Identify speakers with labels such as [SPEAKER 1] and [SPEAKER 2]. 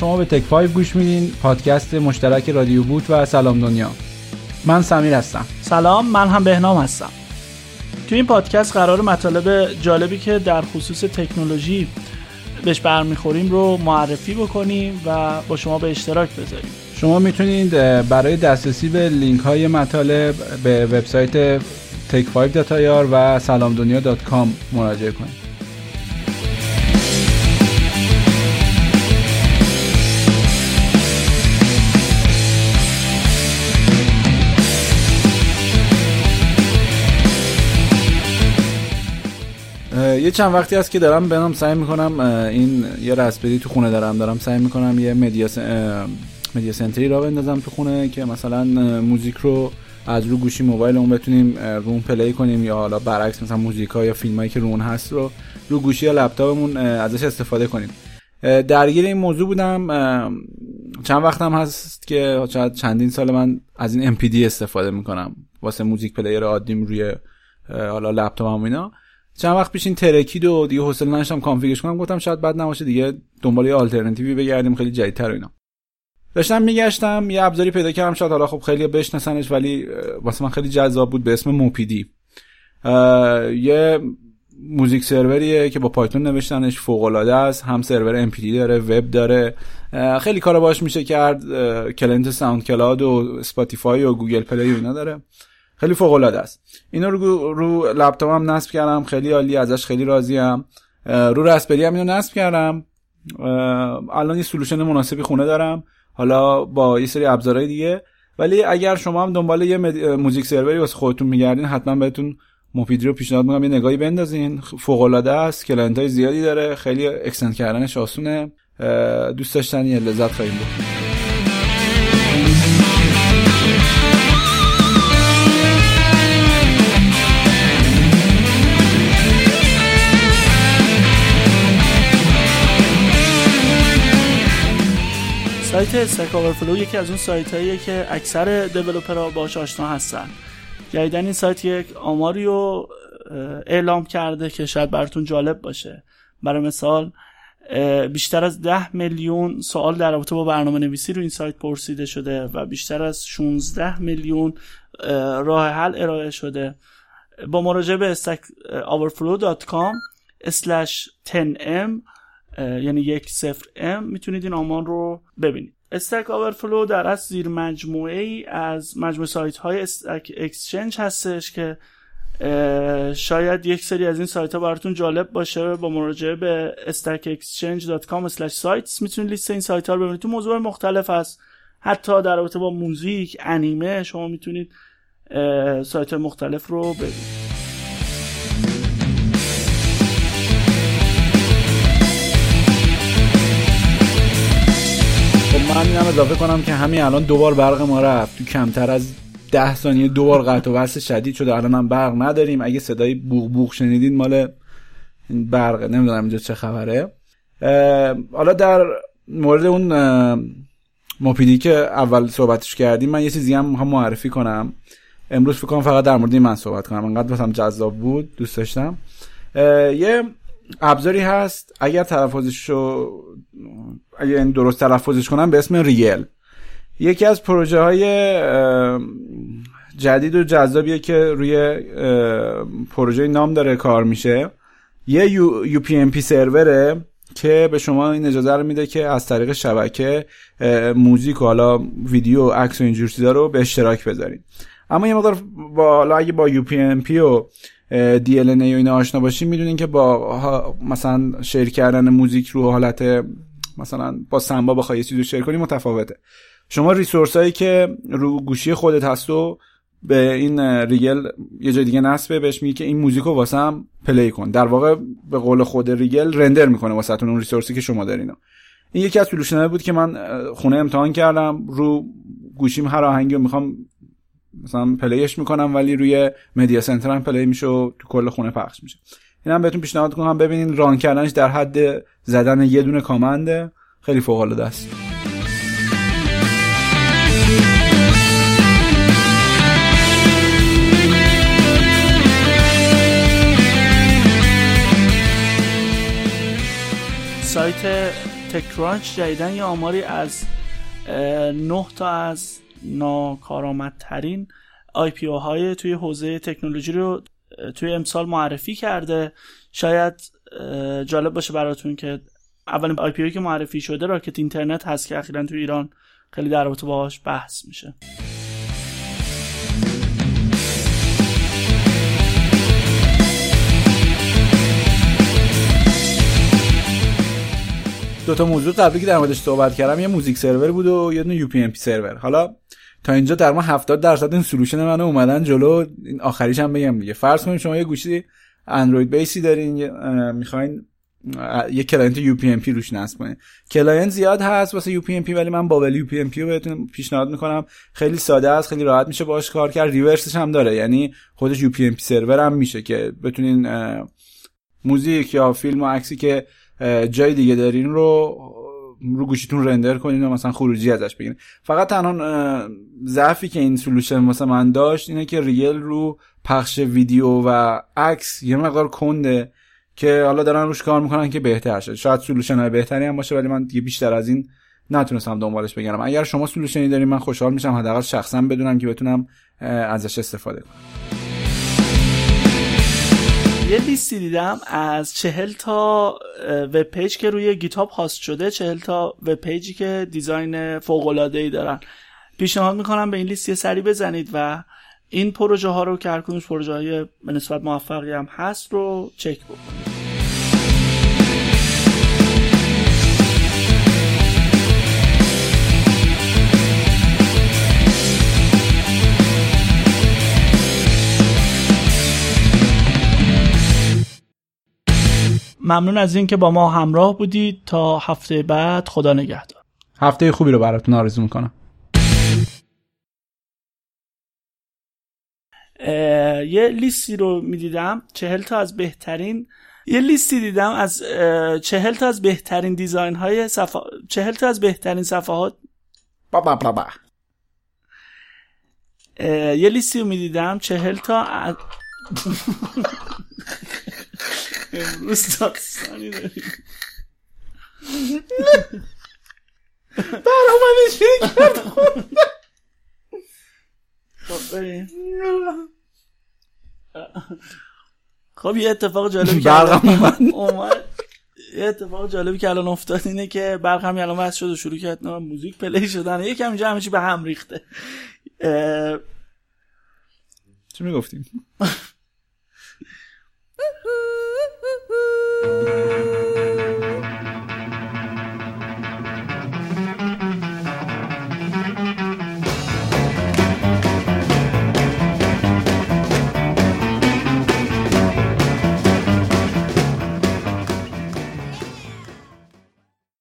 [SPEAKER 1] شما به تک 5 گوش میدین. پادکست مشترک رادیو بوت و سلام دنیا. من سمیر هستم.
[SPEAKER 2] سلام من هم بهنام هستم. تو این پادکست قرار مطالب جالبی که در خصوص تکنولوژی بهش برمیخوریم رو معرفی بکنیم و با شما به اشتراک بذاریم.
[SPEAKER 1] شما می‌تونید برای دسترسی به لینک های مطالب به وبسایت take5 و سلامدنیا.com مراجعه کنید. یه چند وقتی هست که دارم بنام سعی می‌کنم این یه Raspberry تو خونه دارم. دارم سعی می‌کنم یه media media center ی را بندازم تو خونه که مثلا music رو از رو گوشی موبایل اون بتونیم رون play کنیم یا حالا برعکس مثلا موزیک ها یا فیلم هایی که رون هست رو رو گوشی یا لپتاپمون ازش استفاده کنیم. درگیر این موضوع بودم. چند وقتم هست که شاید چندین سال من از این MPD استفاده می‌کنم. واسه music player عادیم روی حالا لپتاپ هم اینا. چند وقت پیش این ترکید و دیگه حوصله نداشتم config ش کنم گفتم شاید بد نباشه دیگه دنبال یه آلترناتیوی بگردیم خیلی جدیدتر اینا. داشتم میگشتم یه ابزاری پیدا کردم شاید حالا خب خیلی بشناسنش ولی واسه من خیلی جذاب بود به اسم Mopidy. یه music server یه که با Python نوشتنش فوق العاده است هم سرور ام داره وب داره. خیلی کارا باش میشه کرد client SoundCloud و Spotify و Google Play و اینا داره. خیلی فوق العاده است. اینا رو رو لپتاپم نصب کردم خیلی عالی ازش خیلی راضیم. رو Raspberry هم اینو نصب کردم. الان یه solution مناسبی خونه دارم. حالا با یه سری ابزارهای دیگه. ولی اگر شما هم دنبال یه music server ی واسه خودتون میگردین حتما بهتون Mopidy رو پیشنهاد می‌کنم. یه نگاهی بندازین. فوق العاده است. client زیادی داره. خیلی extend کردنش آسونه. دوست داشتنی لذت خواهیم بود
[SPEAKER 2] سایت استک آورفلو یکی از اون سایت هاییه که اکثر دیولوپرها باش آشنا هستن. جدیدن این سایت یک آماری رو اعلام کرده که شاید براتون جالب باشه. برای مثال بیشتر از 10 میلیون سوال در رابطه با برنامه نویسی رو این سایت پرسیده شده و بیشتر از 16 میلیون راه حل ارائه شده. با مراجعه به stackoverflow.com 10m یعنی یک صفر ام می‌تونید این آمان رو ببینید. استک آورفلو در از زیر مجموعه ای از مجموعه سایت های استک اکسچنج هستش که شاید یک سری از این سایت ها براتون جالب باشه. با مراجعه به stackexchange.com/sites می‌تونید لیست این سایت ها رو ببینید. تو موضوع مختلف هست. حتی در رابطه با موزیک انیمه شما می‌تونید سایت مختلف رو ببینید.
[SPEAKER 1] اینم اضافه کنم که همین الان دوبار برق ما رفت. تو کمتر از ده ثانیه دوبار قطع و وصل شدید شده. الان هم برق نداریم. اگه صدای بوغ بوغ شنیدین مال برق نمی‌دونم اینجا چه خبره. حالا در مورد اون موپیدی که اول صحبتش کردیم من یه چیزی هم, هم معرفی کنم. امروز فکر کنم فقط در مورد من صحبت کنم. انقدر مثلا جذاب بود. دوست داشتم. یه ابزاری هست. اگر تلفظش رو اگر این درست تلفظش کنم به اسم ریل. یکی از پروژه های جدید و جذابیه که روی پروژه نام داره کار میشه. یه یو, پی ام پی سروره که به شما این اجازه رو میده که از طریق شبکه موزیک و حالا ویدیو و عکس و اینجور چیزا رو به اشتراک بذارید. اما یه مقدار با اگه با یو پی ام پی و دی ال و اینا آشنا باشین می‌دونین که با مثلا شیر کردن موزیک رو حالت مثلا با Samba بخوای چیزی رو share کنی متفاوته. شما resource هایی که رو گوشی خودت هست و به این Rygel یه جای دیگه نصبه بهش میگه که این music رو واسه هم play کن. در واقع به قول خود Rygel render می‌کنه واسه اون resource ی که شما دارین. این یکی از solution ایی بود که من خونه امتحان کردم. رو گوشیم هر آهنگی رو می‌خوام مثلا play ش می‌کنم ولی روی media center هم play میشه و تو کل خونه پخش میشه. اینم بهتون پیشنهاد کنم ببینین ران کردنش در حد زدن یه دونه کامنده. خیلی فوق العاده است.
[SPEAKER 2] سایت تکرانچ جدیدن یه آماری از نه تا از ناکارآمدترین آی پی های توی حوزه تکنولوژی رو توی امسال معرفی کرده. شاید جالب باشه براتون که اولین آی پی که معرفی شده Rocket Internet هست که اخیرا توی ایران خیلی در رابطه باهاش بحث میشه.
[SPEAKER 1] دو تا موضوع قبلی که در موردش صحبت کردم یه music server بود و یه دونه UPnP server. حالا تا اینجا در ما 70 درصد این سولوشن منو اومدن جلو. این آخریش هم بگم دیگه. فرض کنید شما یه گوشی اندروید بیسی دارین می‌خواین یه کلاینت یو پی ام پی روش نصب کنید کلاینت زیاد هست واسه یو پی ام پی ولی من بابل یو پی ام پی رو بهتون پیشنهاد می‌کنم. خیلی ساده است خیلی راحت میشه باش کار کرد. ریورسش هم داره. یعنی خودش یو پی ام پی سرور هم میشه که بتونین موزیک یا فیلم و عکسی که جای دیگه دارین رو رو گوشیتون render کنین و مثلا خروجی ازش بگیرین. فقط تنها ضعفی که این solution مثلا من داشت اینه که ریل رو پخش ویدیو و عکس یه مقدار کنده که حالا دارن روش کار می‌کنن که بهتر شه. شاید solution های بهتری هم باشه ولی من دیگه بیشتر از این نتونستم دنبالش بگیرم اگر شما solution ی دارین من خوشحال میشم. حداقل شخصا بدونم که بتونم ازش استفاده کنم.
[SPEAKER 2] یه لیستی دیدم از چهل تا web page که روی GitHub host شده چهل تا web page ی که design فوق ای دارن. پیشنهاد می‌کنم به این لیست یه سری بزنید و این پروژه ها رو که هر پروژه های به نسبت موفقی هم هست رو چک بکنید. ممنون از اینکه با ما همراه بودید. تا هفته بعد خدا نگهدار.
[SPEAKER 1] هفته خوبی رو براتون آرزو می‌کنم.
[SPEAKER 2] یه لیستی رو می‌دیدم. چهل تا از بهترین یه لیستی دیدم از چهل تا از بهترین دیزاین های صفحه چهل تا از بهترین صفحات.
[SPEAKER 1] با با با با.
[SPEAKER 2] یه لیستی رو می‌دیدم. چهل تا از امروز داستانی داریم.
[SPEAKER 1] برامدش کرد.
[SPEAKER 2] خب بریم. خب یه اتفاق جالبی که
[SPEAKER 1] برقم
[SPEAKER 2] اومد. یه اتفاق جالبی که الان افتاد اینه که برق هم الان وصل شد و شروع کرد موزیک پلی شدن. یکم اینجا همه چی به هم ریخته.
[SPEAKER 1] چی می‌گفتیم؟